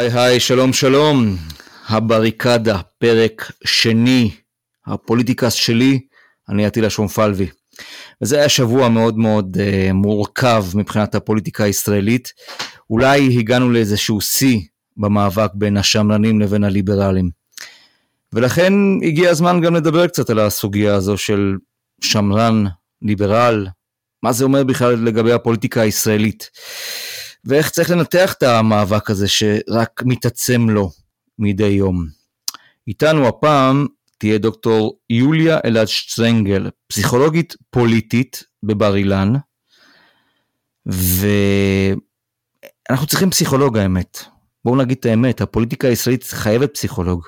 היי היי, שלום שלום, הבריקדה, פרק שני, הפוליטיקה שלי, אני עטילה שומפלבי. וזה היה שבוע מאוד מאוד uh, מורכב מבחינת הפוליטיקה הישראלית. אולי הגענו לאיזשהו שיא במאבק בין השמרנים לבין הליברלים. ולכן הגיע הזמן גם לדבר קצת על הסוגיה הזו של שמרן, ליברל, מה זה אומר בכלל לגבי הפוליטיקה הישראלית. ואיך צריך לנתח את המאבק הזה שרק מתעצם לו מדי יום. איתנו הפעם תהיה דוקטור יוליה אלעד שטרנגל, פסיכולוגית פוליטית בבר אילן, ואנחנו צריכים פסיכולוג האמת. בואו נגיד את האמת, הפוליטיקה הישראלית חייבת פסיכולוג.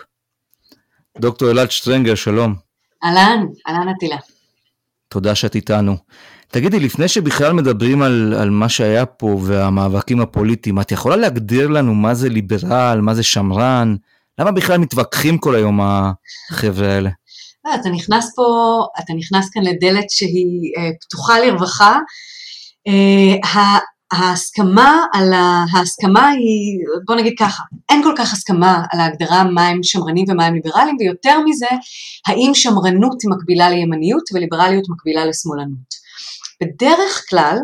דוקטור אלעד שטרנגל, שלום. אהלן, אהלן עטילה. תודה שאת איתנו. תגידי, לפני שבכלל מדברים על, על מה שהיה פה והמאבקים הפוליטיים, את יכולה להגדיר לנו מה זה ליברל, מה זה שמרן? למה בכלל מתווכחים כל היום החבר'ה האלה? לא, אתה נכנס פה, אתה נכנס כאן לדלת שהיא אה, פתוחה לרווחה. אה, ההסכמה על ה... ההסכמה היא, בוא נגיד ככה, אין כל כך הסכמה על ההגדרה מה הם שמרנים ומה הם ליברלים, ויותר מזה, האם שמרנות מקבילה לימניות וליברליות מקבילה לשמאלנות. בדרך כלל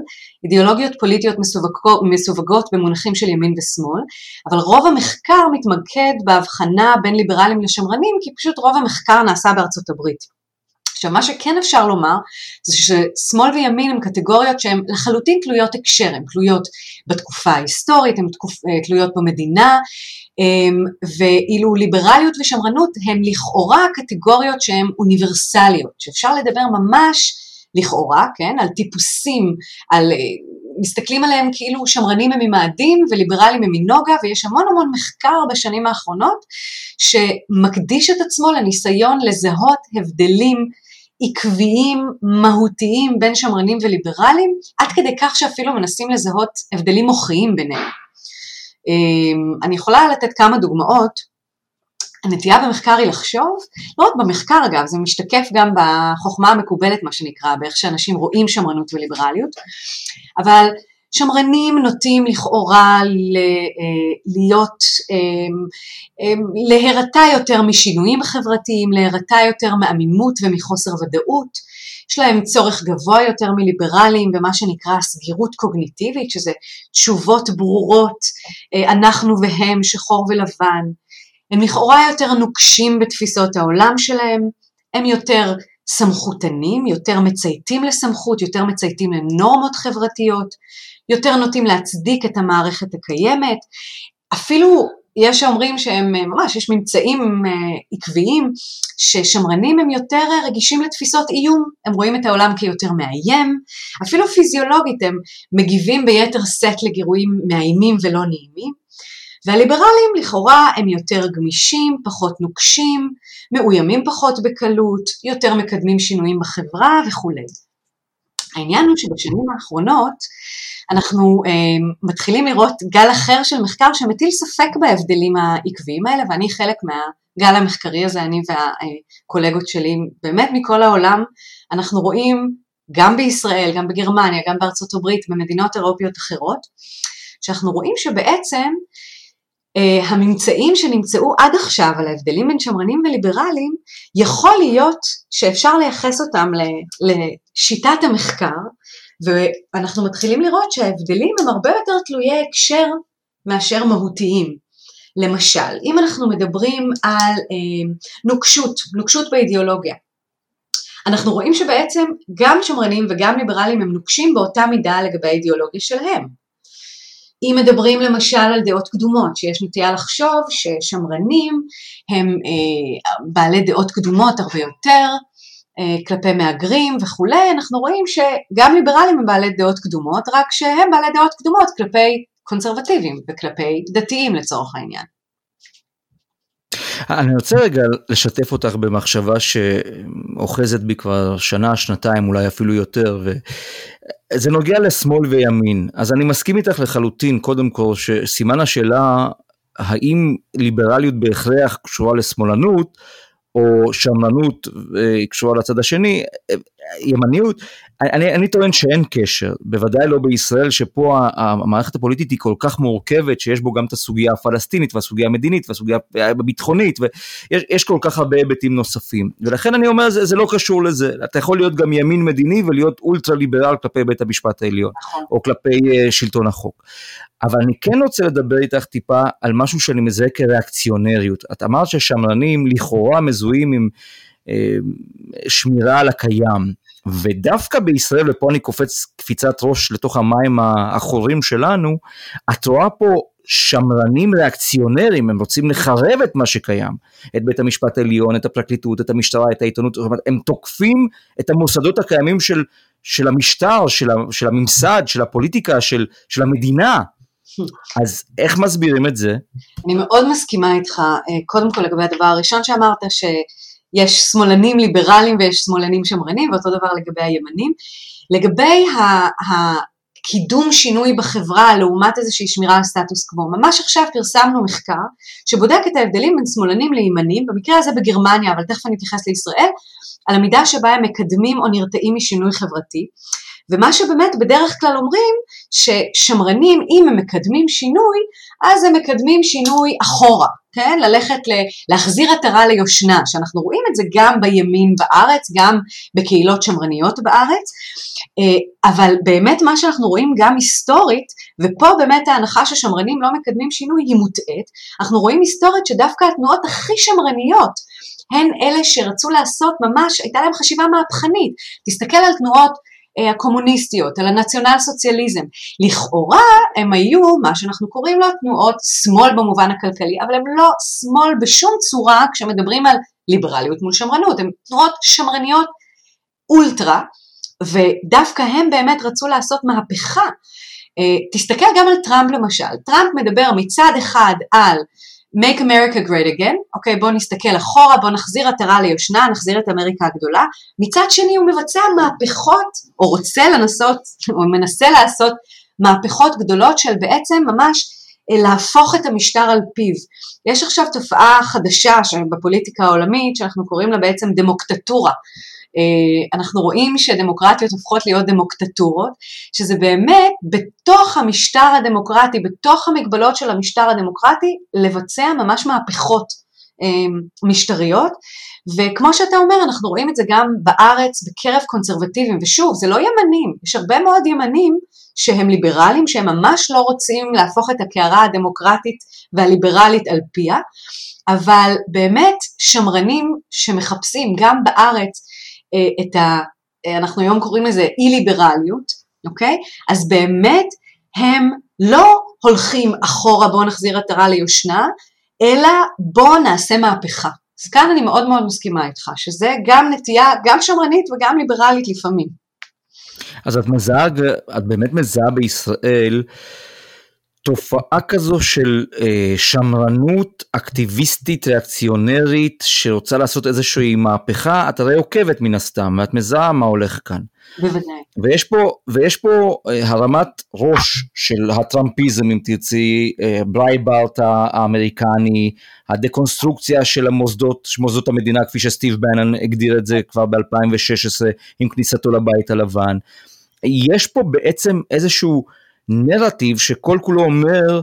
אידיאולוגיות פוליטיות מסווגות, מסווגות במונחים של ימין ושמאל, אבל רוב המחקר מתמקד בהבחנה בין ליברלים לשמרנים, כי פשוט רוב המחקר נעשה בארצות הברית. עכשיו מה שכן אפשר לומר זה ששמאל וימין הם קטגוריות שהן לחלוטין תלויות הקשר, הן תלויות בתקופה ההיסטורית, הן אה, תלויות במדינה, אמ, ואילו ליברליות ושמרנות הן לכאורה קטגוריות שהן אוניברסליות, שאפשר לדבר ממש לכאורה, כן, על טיפוסים, על, אה, מסתכלים עליהם כאילו שמרנים הם ממאדים וליברלים הם מנוגה, ויש המון המון מחקר בשנים האחרונות שמקדיש את עצמו לניסיון לזהות הבדלים עקביים, מהותיים בין שמרנים וליברלים, עד כדי כך שאפילו מנסים לזהות הבדלים מוחיים ביניהם. אמ, אני יכולה לתת כמה דוגמאות. הנטייה במחקר היא לחשוב, לא רק במחקר אגב, זה משתקף גם בחוכמה המקובלת מה שנקרא, באיך שאנשים רואים שמרנות וליברליות, אבל שמרנים נוטים לכאורה אה, להיות, אמ, אמ, להירתע יותר משינויים חברתיים, להירתע יותר מעמימות ומחוסר ודאות, יש להם צורך גבוה יותר מליברלים במה שנקרא סגירות קוגניטיבית, שזה תשובות ברורות, אה, אנחנו והם, שחור ולבן, הם לכאורה יותר נוקשים בתפיסות העולם שלהם, הם יותר סמכותנים, יותר מצייתים לסמכות, יותר מצייתים לנורמות חברתיות, יותר נוטים להצדיק את המערכת הקיימת, אפילו יש שאומרים שהם ממש, יש ממצאים אה, עקביים ששמרנים הם יותר רגישים לתפיסות איום, הם רואים את העולם כיותר מאיים, אפילו פיזיולוגית הם מגיבים ביתר סט לגירויים מאיימים ולא נעימים, והליברלים לכאורה הם יותר גמישים, פחות נוקשים, מאוימים פחות בקלות, יותר מקדמים שינויים בחברה וכולי. העניין הוא שבשנים האחרונות אנחנו אה, מתחילים לראות גל אחר של מחקר שמטיל ספק בהבדלים העקביים האלה ואני חלק מהגל המחקרי הזה, אני והקולגות שלי באמת מכל העולם, אנחנו רואים גם בישראל, גם בגרמניה, גם בארצות הברית, במדינות אירופיות אחרות, שאנחנו רואים שבעצם אה, הממצאים שנמצאו עד עכשיו על ההבדלים בין שמרנים וליברלים, יכול להיות שאפשר לייחס אותם לשיטת המחקר, ואנחנו מתחילים לראות שההבדלים הם הרבה יותר תלויי הקשר מאשר מהותיים. למשל, אם אנחנו מדברים על אה, נוקשות, נוקשות באידיאולוגיה, אנחנו רואים שבעצם גם שמרנים וגם ליברלים הם נוקשים באותה מידה לגבי האידיאולוגיה שלהם. אם מדברים למשל על דעות קדומות, שיש נטייה לחשוב ששמרנים הם אה, בעלי דעות קדומות הרבה יותר אה, כלפי מהגרים וכולי, אנחנו רואים שגם ליברלים הם בעלי דעות קדומות, רק שהם בעלי דעות קדומות כלפי קונסרבטיביים וכלפי דתיים לצורך העניין. אני רוצה רגע לשתף אותך במחשבה שאוחזת בי כבר שנה, שנתיים, אולי אפילו יותר, וזה נוגע לשמאל וימין. אז אני מסכים איתך לחלוטין, קודם כל, שסימן השאלה, האם ליברליות בהכרח קשורה לשמאלנות, או שמרנות אה, קשורה לצד השני, ימניות, אני, אני טוען שאין קשר, בוודאי לא בישראל, שפה המערכת הפוליטית היא כל כך מורכבת, שיש בו גם את הסוגיה הפלסטינית והסוגיה המדינית והסוגיה הביטחונית, ויש כל כך הרבה היבטים נוספים. ולכן אני אומר, זה, זה לא קשור לזה. אתה יכול להיות גם ימין מדיני ולהיות אולטרה ליברל כלפי בית המשפט העליון, נכון. או כלפי uh, שלטון החוק. אבל אני כן רוצה לדבר איתך טיפה על משהו שאני מזהה כריאקציונריות. את אמרת ששמרנים לכאורה מזוהים עם שמירה על הקיים. ודווקא בישראל, ופה אני קופץ קפיצת ראש לתוך המים האחורים שלנו, את רואה פה שמרנים ריאקציונרים, הם רוצים לחרב את מה שקיים, את בית המשפט העליון, את הפרקליטות, את המשטרה, את העיתונות, זאת אומרת, הם תוקפים את המוסדות הקיימים של, של המשטר, של, של הממסד, של הפוליטיקה, של, של המדינה. אז איך מסבירים את זה? אני מאוד מסכימה איתך, אה, קודם כל לגבי הדבר הראשון שאמרת, ש... יש שמאלנים ליברליים ויש שמאלנים שמרנים, ואותו דבר לגבי הימנים. לגבי הקידום שינוי בחברה לעומת איזושהי שמירה על סטטוס קוו, ממש עכשיו פרסמנו מחקר שבודק את ההבדלים בין שמאלנים לימנים, במקרה הזה בגרמניה, אבל תכף אני אתייחס לישראל, על המידה שבה הם מקדמים או נרתעים משינוי חברתי. ומה שבאמת בדרך כלל אומרים, ששמרנים, אם הם מקדמים שינוי, אז הם מקדמים שינוי אחורה, כן? ללכת, ל- להחזיר עטרה ליושנה, שאנחנו רואים את זה גם בימין בארץ, גם בקהילות שמרניות בארץ, אה, אבל באמת מה שאנחנו רואים גם היסטורית, ופה באמת ההנחה ששמרנים לא מקדמים שינוי היא מוטעית, אנחנו רואים היסטורית שדווקא התנועות הכי שמרניות, הן אלה שרצו לעשות ממש, הייתה להם חשיבה מהפכנית. תסתכל על תנועות הקומוניסטיות, על הנציונל סוציאליזם. לכאורה הם היו מה שאנחנו קוראים לו תנועות שמאל במובן הכלכלי, אבל הם לא שמאל בשום צורה כשמדברים על ליברליות מול שמרנות, הן תנועות שמרניות אולטרה, ודווקא הם באמת רצו לעשות מהפכה. אה, תסתכל גם על טראמפ למשל, טראמפ מדבר מצד אחד על Make America Great Again, אוקיי, בואו נסתכל אחורה, בואו נחזיר עטרה ליושנה, נחזיר את אמריקה הגדולה. מצד שני הוא מבצע מהפכות, או רוצה לנסות, או מנסה לעשות מהפכות גדולות של בעצם ממש אה, להפוך את המשטר על פיו. יש עכשיו תופעה חדשה בפוליטיקה העולמית שאנחנו קוראים לה בעצם דמוקטטורה. אה, אנחנו רואים שדמוקרטיות הופכות להיות דמוקטטורות, שזה באמת בתוך המשטר הדמוקרטי, בתוך המגבלות של המשטר הדמוקרטי, לבצע ממש מהפכות אה, משטריות, וכמו שאתה אומר, אנחנו רואים את זה גם בארץ בקרב קונסרבטיבים, ושוב, זה לא ימנים, יש הרבה מאוד ימנים שהם ליברלים, שהם ממש לא רוצים להפוך את הקערה הדמוקרטית והליברלית על פיה, אבל באמת שמרנים שמחפשים גם בארץ את ה... אה, אנחנו היום קוראים לזה אי-ליברליות, אוקיי? אז באמת הם לא הולכים אחורה בואו נחזיר עטרה ליושנה, אלא בואו נעשה מהפכה. אז כאן אני מאוד מאוד מסכימה איתך, שזה גם נטייה, גם שמרנית וגם ליברלית לפעמים. אז את מזהה, את באמת מזהה בישראל תופעה כזו של אה, שמרנות אקטיביסטית ריאקציונרית שרוצה לעשות איזושהי מהפכה, את הרי עוקבת מן הסתם ואת מזהה מה הולך כאן. בוודאי. ויש פה, ויש פה אה, הרמת ראש של הטראמפיזם אם תרצי, אה, ברייברט האמריקני, הדקונסטרוקציה של המוסדות, מוסדות המדינה כפי שסטיב בנן הגדיר את זה כבר ב-2016 עם כניסתו לבית הלבן. יש פה בעצם איזשהו נרטיב שכל כולו אומר,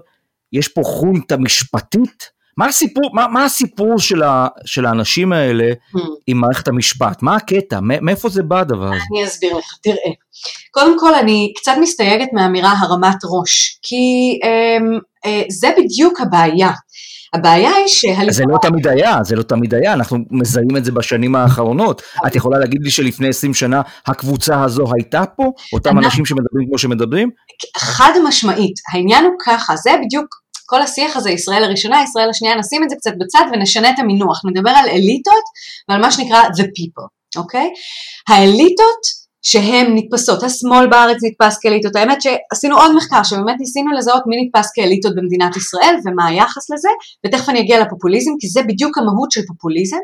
יש פה חונטה משפטית, מה הסיפור, מה, מה הסיפור של, ה, של האנשים האלה hmm. עם מערכת המשפט? מה הקטע? מאיפה זה בא הדבר הזה? אני אסביר לך, תראה. קודם כל אני קצת מסתייגת מהאמירה הרמת ראש, כי אה, אה, זה בדיוק הבעיה. הבעיה היא שהליברל... זה לא תמיד היה, זה לא תמיד היה, אנחנו מזהים את זה בשנים האחרונות. את יכולה להגיד לי שלפני 20 שנה הקבוצה הזו הייתה פה? אותם אנשים שמדברים כמו שמדברים? חד משמעית, העניין הוא ככה, זה בדיוק כל השיח הזה, ישראל הראשונה, ישראל השנייה, נשים את זה קצת בצד ונשנה את המינוח, נדבר על אליטות ועל מה שנקרא the people, אוקיי? האליטות שהן נתפסות, השמאל בארץ נתפס כאליטות, האמת שעשינו עוד מחקר שבאמת ניסינו לזהות מי נתפס כאליטות במדינת ישראל ומה היחס לזה, ותכף אני אגיע לפופוליזם כי זה בדיוק המהות של פופוליזם,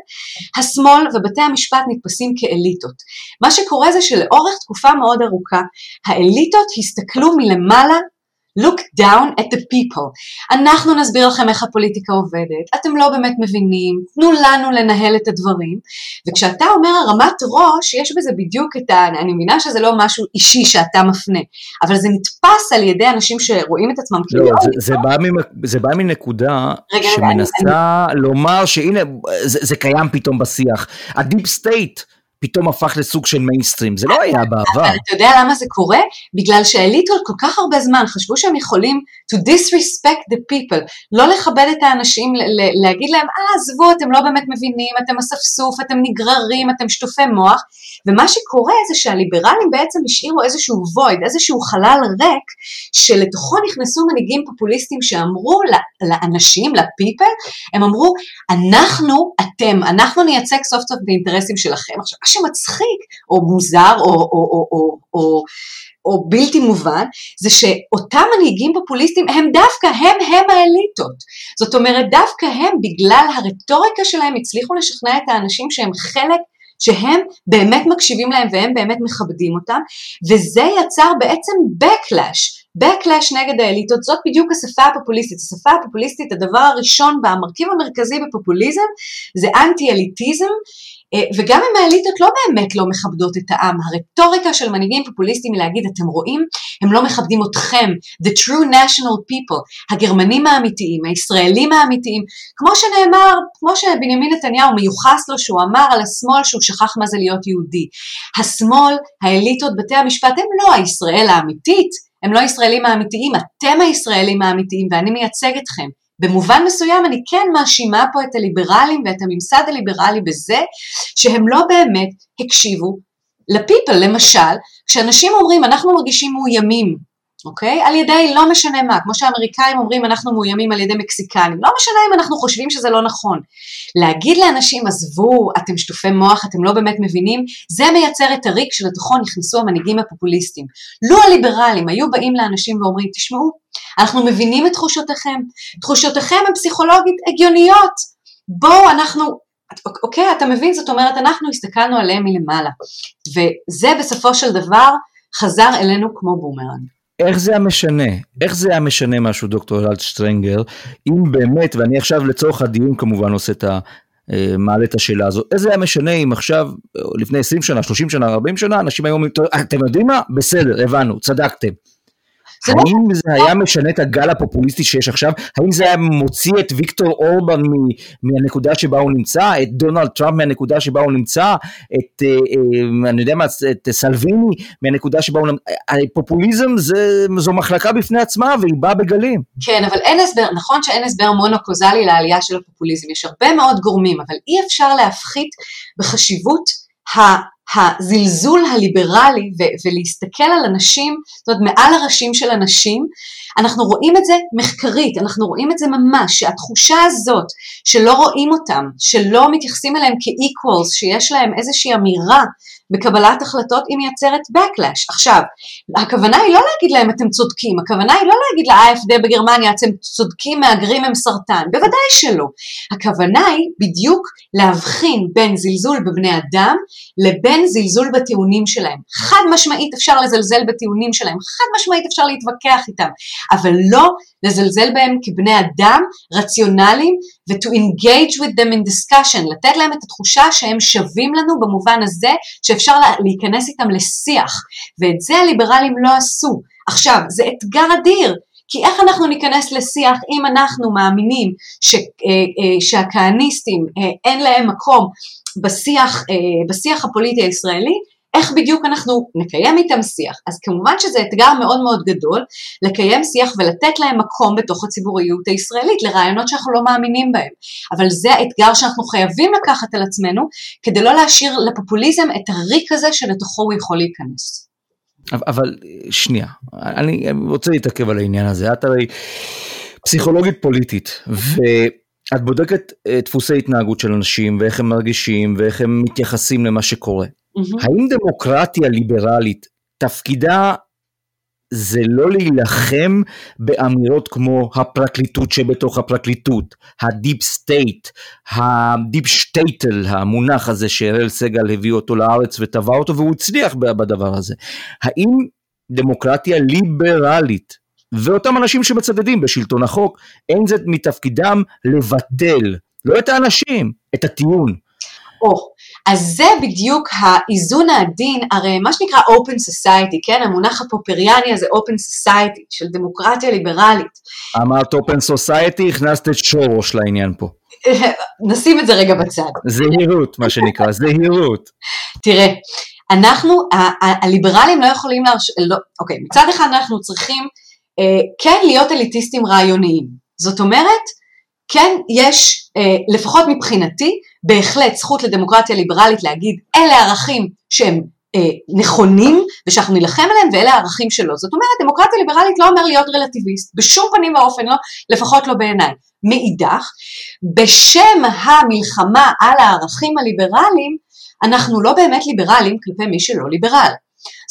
השמאל ובתי המשפט נתפסים כאליטות. מה שקורה זה שלאורך תקופה מאוד ארוכה האליטות הסתכלו מלמעלה look down at the people. אנחנו נסביר לכם איך הפוליטיקה עובדת, אתם לא באמת מבינים, תנו לנו לנהל את הדברים, וכשאתה אומר הרמת ראש, יש בזה בדיוק את ה... אני מבינה שזה לא משהו אישי שאתה מפנה, אבל זה נתפס על ידי אנשים שרואים את עצמם כאילו... לא, זה, זה, בא ממק, זה בא מנקודה רגע, שמנסה אני... לומר שהנה, זה, זה קיים פתאום בשיח. ה deep state, פתאום הפך לסוג של מיינסטרים, זה לא היה בעבר. אתה יודע למה זה קורה? בגלל שהאליטות כל כך הרבה זמן חשבו שהם יכולים to disrespect the people, לא לכבד את האנשים, להגיד להם, אה עזבו, אתם לא באמת מבינים, אתם אספסוף, אתם נגררים, אתם שטופי מוח, ומה שקורה זה שהליברלים בעצם השאירו איזשהו void, איזשהו חלל ריק, שלתוכו נכנסו מנהיגים פופוליסטים שאמרו לאנשים, ל-people, הם אמרו, אנחנו, אתם, אנחנו נייצג סוף סוף את האינטרסים שלכם. עכשיו, שמצחיק, או מוזר, או, או, או, או, או, או בלתי מובן, זה שאותם מנהיגים פופוליסטים הם דווקא, הם הם האליטות. זאת אומרת, דווקא הם, בגלל הרטוריקה שלהם, הצליחו לשכנע את האנשים שהם חלק שהם באמת מקשיבים להם והם באמת מכבדים אותם, וזה יצר בעצם backlash, backlash נגד האליטות, זאת בדיוק השפה הפופוליסטית. השפה הפופוליסטית, הדבר הראשון והמרכיב המרכזי בפופוליזם זה אנטי-אליטיזם, וגם אם האליטות לא באמת לא מכבדות את העם, הרטוריקה של מנהיגים פופוליסטים היא להגיד, אתם רואים, הם לא מכבדים אתכם, the true national people, הגרמנים האמיתיים, הישראלים האמיתיים, כמו שנאמר, כמו שבנימין נתניהו מיוחס לו שהוא אמר על השמאל שהוא שכח מה זה להיות יהודי. השמאל, האליטות, בתי המשפט הם לא הישראל האמיתית, הם לא הישראלים האמיתיים, אתם הישראלים האמיתיים ואני מייצג אתכם. במובן מסוים אני כן מאשימה פה את הליברלים ואת הממסד הליברלי בזה שהם לא באמת הקשיבו לפיפל, למשל, כשאנשים אומרים אנחנו מרגישים מאוימים, אוקיי? על ידי לא משנה מה, כמו שהאמריקאים אומרים אנחנו מאוימים על ידי מקסיקנים, לא משנה אם אנחנו חושבים שזה לא נכון. להגיד לאנשים עזבו, אתם שטופי מוח, אתם לא באמת מבינים, זה מייצר את הריק שלתוכו נכנסו המנהיגים הפופוליסטים. לו הליברלים היו באים לאנשים ואומרים תשמעו, אנחנו מבינים את תחושותיכם, תחושותיכם הן פסיכולוגית הגיוניות, בואו אנחנו, אוקיי, אתה מבין? זאת אומרת, אנחנו הסתכלנו עליהם מלמעלה, וזה בסופו של דבר חזר אלינו כמו בומרנג. איך זה היה משנה? איך זה היה משנה משהו, דוקטור אלעד שטרנגר, אם באמת, ואני עכשיו לצורך הדיון כמובן עושה את ה... אה, מעלה את השאלה הזו, איזה היה משנה אם עכשיו, לפני 20 שנה, 30 שנה, 40 שנה, אנשים היו אומרים, אתם יודעים מה? בסדר, הבנו, צדקתם. לא האם זה היה משנה את הגל הפופוליסטי שיש עכשיו? האם זה היה מוציא את ויקטור אורבן מהנקודה שבה הוא נמצא? את דונלד טראמפ מהנקודה שבה הוא נמצא? את, אה, אה, אני יודע מה, את סלוויני מהנקודה שבה הוא נמצא? פופוליזם זה, זו מחלקה בפני עצמה והיא באה בגלים. כן, אבל אין הסבר, נכון שאין הסבר מונוקוזלי לעלייה של הפופוליזם, יש הרבה מאוד גורמים, אבל אי אפשר להפחית בחשיבות ה... הזלזול הליברלי ו- ולהסתכל על אנשים, זאת אומרת מעל הראשים של אנשים, אנחנו רואים את זה מחקרית, אנחנו רואים את זה ממש, שהתחושה הזאת שלא רואים אותם, שלא מתייחסים אליהם כאיקוולס, שיש להם איזושהי אמירה בקבלת החלטות היא מייצרת backlash. עכשיו, הכוונה היא לא להגיד להם אתם צודקים, הכוונה היא לא להגיד ל-AFD בגרמניה אתם צודקים, מהגרים הם סרטן, בוודאי שלא. הכוונה היא בדיוק להבחין בין זלזול בבני אדם לבין זלזול בטיעונים שלהם. חד משמעית אפשר לזלזל בטיעונים שלהם, חד משמעית אפשר להתווכח איתם, אבל לא לזלזל בהם כבני אדם רציונליים ו-to engage with them in discussion, לתת להם את התחושה שהם שווים לנו במובן הזה שאפשר להיכנס איתם לשיח, ואת זה הליברלים לא עשו. עכשיו, זה אתגר אדיר, כי איך אנחנו ניכנס לשיח אם אנחנו מאמינים ש, אה, אה, שהכהניסטים אה, אין להם מקום בשיח, בשיח הפוליטי הישראלי, איך בדיוק אנחנו נקיים איתם שיח. אז כמובן שזה אתגר מאוד מאוד גדול לקיים שיח ולתת להם מקום בתוך הציבוריות הישראלית לרעיונות שאנחנו לא מאמינים בהם. אבל זה האתגר שאנחנו חייבים לקחת על עצמנו כדי לא להשאיר לפופוליזם את הריק הזה שלתוכו הוא יכול להיכנס. אבל שנייה, אני רוצה להתעכב על העניין הזה. את הרי פסיכולוגית פוליטית, ואת בודקת אה, דפוסי התנהגות של אנשים ואיך הם מרגישים ואיך הם מתייחסים למה שקורה. Mm-hmm. האם דמוקרטיה ליברלית תפקידה זה לא להילחם באמירות כמו הפרקליטות שבתוך הפרקליטות, ה deep state, ה deep שטייטל, המונח הזה שאראל סגל הביא אותו לארץ וטבע אותו והוא הצליח בדבר הזה. האם דמוקרטיה ליברלית ואותם אנשים שמצדדים בשלטון החוק, אין זה מתפקידם לבטל, לא את האנשים, את הטיעון. או, אז זה בדיוק האיזון העדין, הרי מה שנקרא open society, כן, המונח הפופריאני הזה open society של דמוקרטיה ליברלית. אמרת open society, הכנסת את שורוש לעניין פה. נשים את זה רגע בצד. זהירות, מה שנקרא, זהירות. תראה, אנחנו, הליברלים לא יכולים להרש... לא, אוקיי, מצד אחד אנחנו צריכים אה, כן להיות אליטיסטים רעיוניים. זאת אומרת, כן, יש, אה, לפחות מבחינתי, בהחלט זכות לדמוקרטיה ליברלית להגיד, אלה ערכים שהם אה, נכונים ושאנחנו נילחם עליהם ואלה הערכים שלו. זאת אומרת, דמוקרטיה ליברלית לא אומר להיות רלטיביסט, בשום פנים ואופן לא, לפחות לא בעיניי. מאידך, בשם המלחמה על הערכים הליברליים, אנחנו לא באמת ליברלים כלפי מי שלא ליברל.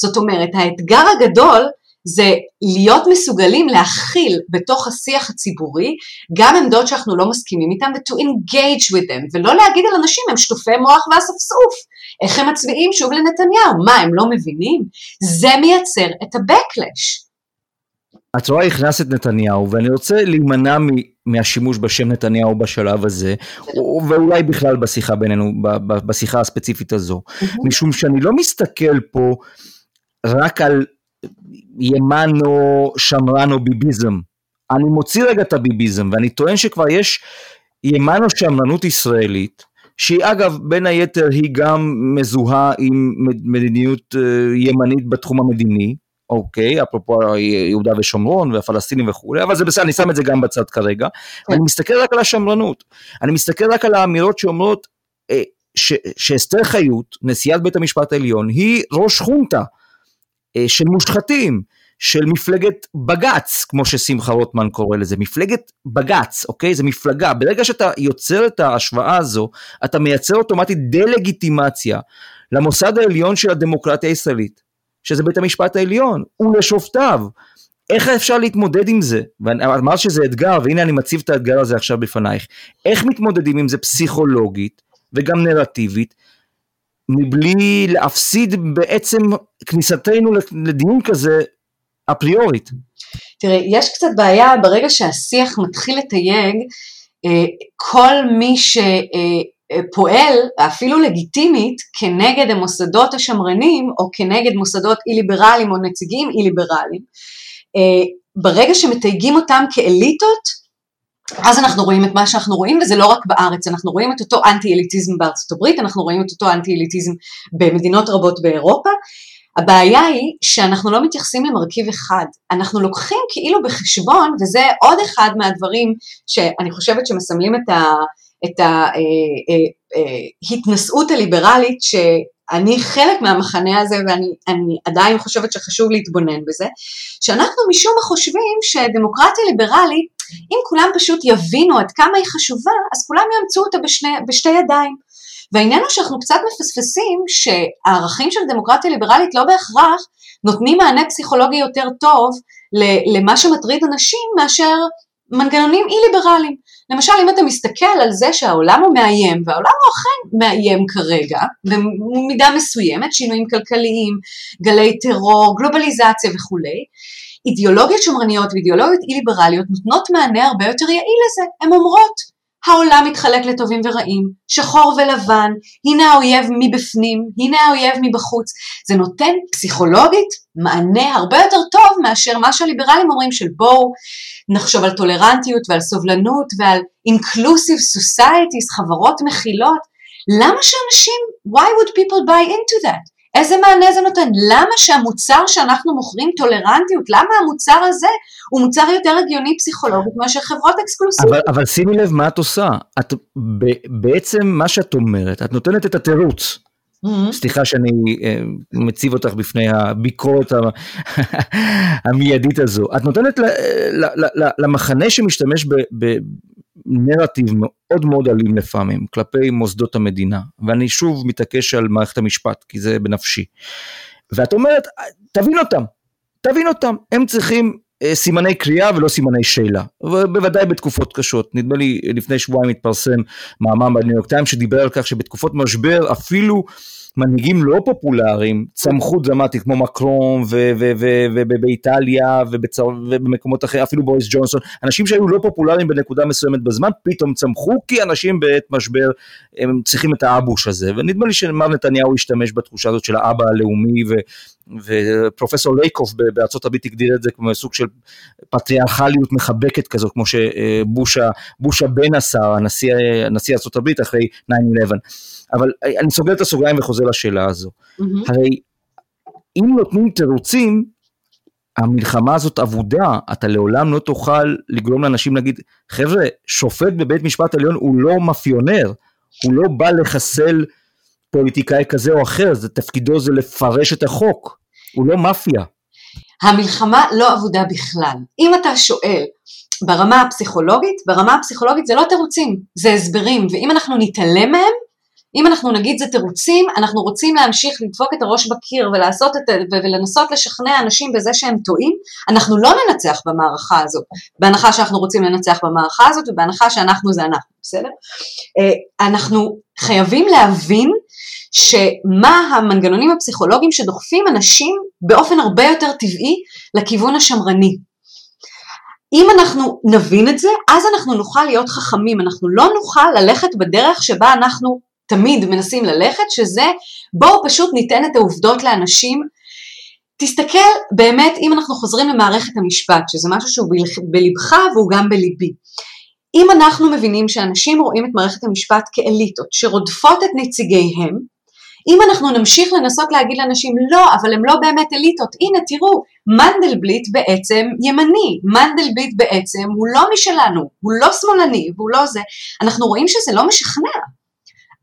זאת אומרת, האתגר הגדול זה להיות מסוגלים להכיל בתוך השיח הציבורי גם עמדות שאנחנו לא מסכימים איתן ו-to engage with them ולא להגיד על אנשים הם שטופי מוח ואספסוף, איך הם מצביעים שוב לנתניהו, מה הם לא מבינים? זה מייצר את ה-backlash. את רואה הכנסת נתניהו ואני רוצה להימנע מהשימוש בשם נתניהו בשלב הזה ואולי בכלל בשיחה בינינו בשיחה הספציפית הזו משום שאני לא מסתכל פה רק על ימן או שמרן או ביביזם. אני מוציא רגע את הביביזם ואני טוען שכבר יש ימן או שמרנות ישראלית שהיא אגב בין היתר היא גם מזוהה עם מדיניות אה, ימנית בתחום המדיני, אוקיי, אפרופו יהודה ושומרון והפלסטינים וכולי, אבל זה בסדר, אני שם את זה גם בצד כרגע, כן. אני מסתכל רק על השמרנות, אני מסתכל רק על האמירות שאומרות אה, שאסתר חיות, נשיאת בית המשפט העליון, היא ראש חונטה, של מושחתים, של מפלגת בג"ץ, כמו ששמחה רוטמן קורא לזה, מפלגת בג"ץ, אוקיי? זה מפלגה. ברגע שאתה יוצר את ההשוואה הזו, אתה מייצר אוטומטית דה-לגיטימציה למוסד העליון של הדמוקרטיה הישראלית, שזה בית המשפט העליון, ולשופטיו. איך אפשר להתמודד עם זה? ואמרת שזה אתגר, והנה אני מציב את האתגר הזה עכשיו בפנייך. איך מתמודדים עם זה פסיכולוגית וגם נרטיבית, מבלי להפסיד בעצם כניסתנו לדיון כזה אפריורית. תראה, יש קצת בעיה ברגע שהשיח מתחיל לתייג אה, כל מי שפועל, אפילו לגיטימית, כנגד המוסדות השמרנים או כנגד מוסדות אי-ליברליים או נציגים אי-ליברליים. אה, ברגע שמתייגים אותם כאליטות, אז אנחנו רואים את מה שאנחנו רואים, וזה לא רק בארץ, אנחנו רואים את אותו אנטי-אליטיזם בארצות הברית, אנחנו רואים את אותו אנטי-אליטיזם במדינות רבות באירופה. הבעיה היא שאנחנו לא מתייחסים למרכיב אחד, אנחנו לוקחים כאילו בחשבון, וזה עוד אחד מהדברים שאני חושבת שמסמלים את ההתנשאות אה, אה, אה, הליברלית, שאני חלק מהמחנה הזה ואני עדיין חושבת שחשוב להתבונן בזה, שאנחנו משום מה חושבים שדמוקרטיה ליברלית אם כולם פשוט יבינו עד כמה היא חשובה, אז כולם יאמצו אותה בשני, בשתי ידיים. והעניין הוא שאנחנו קצת מפספסים שהערכים של דמוקרטיה ליברלית לא בהכרח נותנים מענה פסיכולוגי יותר טוב למה שמטריד אנשים מאשר מנגנונים אי-ליברליים. למשל, אם אתה מסתכל על זה שהעולם הוא מאיים, והעולם הוא אכן מאיים כרגע, במידה מסוימת, שינויים כלכליים, גלי טרור, גלובליזציה וכולי, אידיאולוגיות שמרניות ואידיאולוגיות אי-ליברליות נותנות מענה הרבה יותר יעיל לזה. הן אומרות, העולם מתחלק לטובים ורעים, שחור ולבן, הנה האויב מבפנים, הנה האויב מבחוץ. זה נותן פסיכולוגית מענה הרבה יותר טוב מאשר מה שהליברלים אומרים של בואו נחשוב על טולרנטיות ועל סובלנות ועל inclusive societies, חברות מכילות. למה שאנשים, why would people buy into that? איזה מענה זה נותן? למה שהמוצר שאנחנו מוכרים טולרנטיות, למה המוצר הזה הוא מוצר יותר הגיוני פסיכולוגית מאשר חברות אקסקלוסיביות? אבל, אבל שימי לב מה את עושה, את ב, בעצם מה שאת אומרת, את נותנת את התירוץ. Mm-hmm. סליחה שאני uh, מציב אותך בפני הביקורת המיידית הזו. את נותנת ל, ל, ל, ל, למחנה שמשתמש ב, ב, נרטיב מאוד מאוד אלים לפעמים כלפי מוסדות המדינה, ואני שוב מתעקש על מערכת המשפט, כי זה בנפשי. ואת אומרת, תבין אותם, תבין אותם, הם צריכים סימני קריאה ולא סימני שאלה, ובוודאי בתקופות קשות. נדמה לי לפני שבועיים התפרסם מאמר בניו יורק טיים שדיבר על כך שבתקופות משבר אפילו מנהיגים לא פופולריים צמחו דרמטית כמו מקרון ובאיטליה ובמקומות אחרים, אפילו בוריס ג'ונסון, אנשים שהיו לא פופולריים בנקודה מסוימת בזמן, פתאום צמחו כי אנשים בעת משבר הם צריכים את האבוש הזה, ונדמה לי שמר נתניהו השתמש בתחושה הזאת של האבא הלאומי ופרופסור לייקוף בארצות הברית הגדיר את זה כמו סוג של פטריארכליות מחבקת כזאת, כמו שבוש הבן עשה, נשיא, נשיא ארצות הברית אחרי 9-11. אבל אני סוגר את הסוגריים וחוזר לשאלה הזו. Mm-hmm. הרי אם נותנים תירוצים, המלחמה הזאת אבודה, אתה לעולם לא תוכל לגרום לאנשים להגיד, חבר'ה, שופט בבית משפט עליון הוא לא מאפיונר, הוא לא בא לחסל פוליטיקאי כזה או אחר, זה תפקידו זה לפרש את החוק, הוא לא מאפיה. המלחמה לא אבודה בכלל. אם אתה שואל ברמה הפסיכולוגית, ברמה הפסיכולוגית זה לא תירוצים, זה הסברים, ואם אנחנו נתעלם מהם, אם אנחנו נגיד זה תירוצים, אנחנו רוצים להמשיך לדפוק את הראש בקיר ולעשות את, ולנסות לשכנע אנשים בזה שהם טועים, אנחנו לא ננצח במערכה הזאת, בהנחה שאנחנו רוצים לנצח במערכה הזאת ובהנחה שאנחנו זה אנחנו, בסדר? אה, אנחנו חייבים להבין שמה המנגנונים הפסיכולוגיים שדוחפים אנשים באופן הרבה יותר טבעי לכיוון השמרני. אם אנחנו נבין את זה, אז אנחנו נוכל להיות חכמים, אנחנו לא נוכל ללכת בדרך שבה אנחנו תמיד מנסים ללכת, שזה בואו פשוט ניתן את העובדות לאנשים. תסתכל באמת, אם אנחנו חוזרים למערכת המשפט, שזה משהו שהוא בלבך והוא גם בליבי. אם אנחנו מבינים שאנשים רואים את מערכת המשפט כאליטות שרודפות את נציגיהם, אם אנחנו נמשיך לנסות להגיד לאנשים לא, אבל הם לא באמת אליטות, הנה תראו, מנדלבליט בעצם ימני, מנדלבליט בעצם הוא לא משלנו, הוא לא שמאלני והוא לא זה, אנחנו רואים שזה לא משכנע.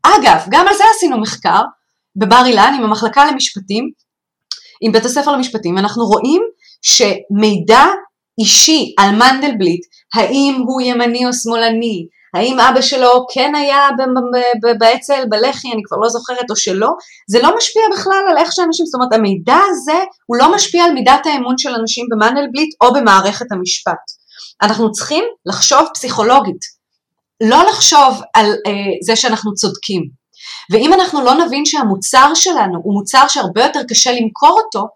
אגב, גם על זה עשינו מחקר בבר אילן עם המחלקה למשפטים, עם בית הספר למשפטים, ואנחנו רואים שמידע אישי על מנדלבליט, האם הוא ימני או שמאלני, האם אבא שלו כן היה באצ"ל, בלח"י, אני כבר לא זוכרת, או שלא, זה לא משפיע בכלל על איך שאנשים, זאת אומרת המידע הזה הוא לא משפיע על מידת האמון של אנשים במנדלבליט או במערכת המשפט. אנחנו צריכים לחשוב פסיכולוגית, לא לחשוב על אה, זה שאנחנו צודקים. ואם אנחנו לא נבין שהמוצר שלנו הוא מוצר שהרבה יותר קשה למכור אותו,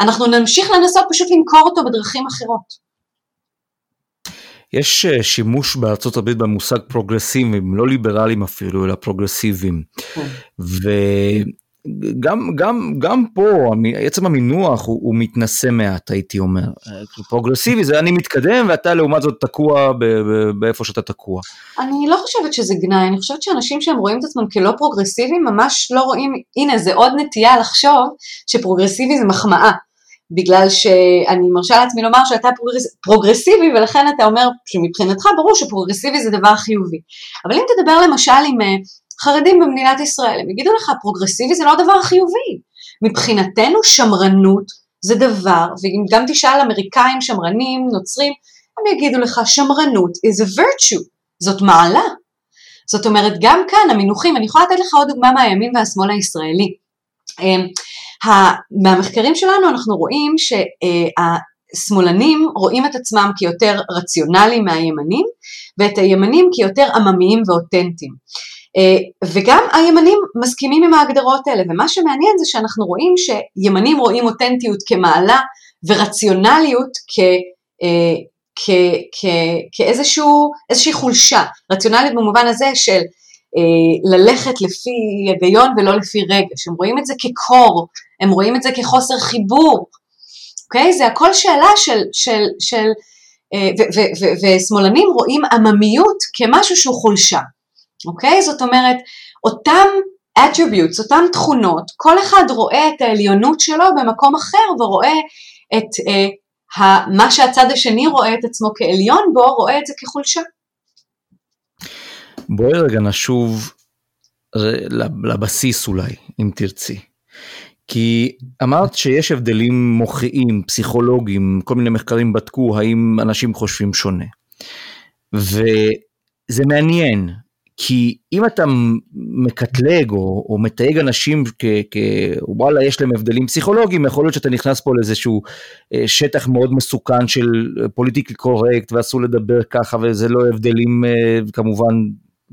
אנחנו נמשיך לנסות פשוט למכור אותו בדרכים אחרות. יש אה, שימוש בארצות הברית במושג פרוגרסיביים, לא ליברליים אפילו, אלא פרוגרסיביים. כן. גם, גם, גם פה עצם המינוח הוא, הוא מתנשא מעט הייתי אומר, פרוגרסיבי זה אני מתקדם ואתה לעומת זאת תקוע באיפה שאתה תקוע. אני לא חושבת שזה גנאי, אני חושבת שאנשים שהם רואים את עצמם כלא פרוגרסיביים ממש לא רואים, הנה זה עוד נטייה לחשוב שפרוגרסיבי זה מחמאה, בגלל שאני מרשה לעצמי לומר שאתה פרוגרס, פרוגרסיבי ולכן אתה אומר שמבחינתך ברור שפרוגרסיבי זה דבר חיובי, אבל אם תדבר למשל עם אה, חרדים במדינת ישראל, הם יגידו לך פרוגרסיבי זה לא דבר חיובי. מבחינתנו שמרנות זה דבר, ואם גם תשאל אמריקאים שמרנים, נוצרים, הם יגידו לך שמרנות is a virtue, זאת מעלה. זאת אומרת גם כאן המינוחים, אני יכולה לתת לך עוד דוגמה מהימין והשמאל הישראלי. אמ, מהמחקרים שלנו אנחנו רואים שהשמאלנים רואים את עצמם כיותר רציונליים מהימנים ואת הימנים כיותר עממיים ואותנטיים. אה, וגם הימנים מסכימים עם ההגדרות האלה, ומה שמעניין זה שאנחנו רואים שימנים רואים אותנטיות כמעלה ורציונליות. אה, כאיזושהי חולשה, רציונלית במובן הזה של אה, ללכת לפי היגיון ולא לפי רגש, הם רואים את זה כקור, הם רואים את זה כחוסר חיבור, אוקיי? זה הכל שאלה של, של, של אה, ושמאלנים רואים עממיות כמשהו שהוא חולשה, אוקיי? זאת אומרת, אותם attributes, אותן תכונות, כל אחד רואה את העליונות שלו במקום אחר ורואה את אה, מה שהצד השני רואה את עצמו כעליון בו, רואה את זה כחולשה. בואי רגע נשוב לבסיס אולי, אם תרצי. כי אמרת שיש הבדלים מוחיים, פסיכולוגיים, כל מיני מחקרים בדקו האם אנשים חושבים שונה. וזה מעניין, כי אם אתה מקטלג או, או מתייג אנשים כוואלה יש להם הבדלים פסיכולוגיים, יכול להיות שאתה נכנס פה לאיזשהו אה, שטח מאוד מסוכן של פוליטיקלי קורקט ואסור לדבר ככה וזה לא הבדלים אה, כמובן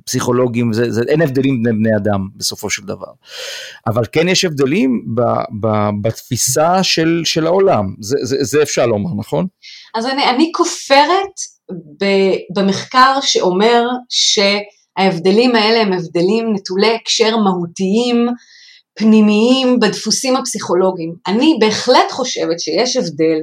פסיכולוגיים, זה, זה, אין הבדלים בין בני אדם בסופו של דבר. אבל כן יש הבדלים ב, ב, בתפיסה של, של העולם, זה, זה, זה אפשר לומר, נכון? אז אני, אני כופרת ב, במחקר שאומר שההבדלים האלה הם הבדלים נטולי הקשר מהותיים, פנימיים, בדפוסים הפסיכולוגיים. אני בהחלט חושבת שיש הבדל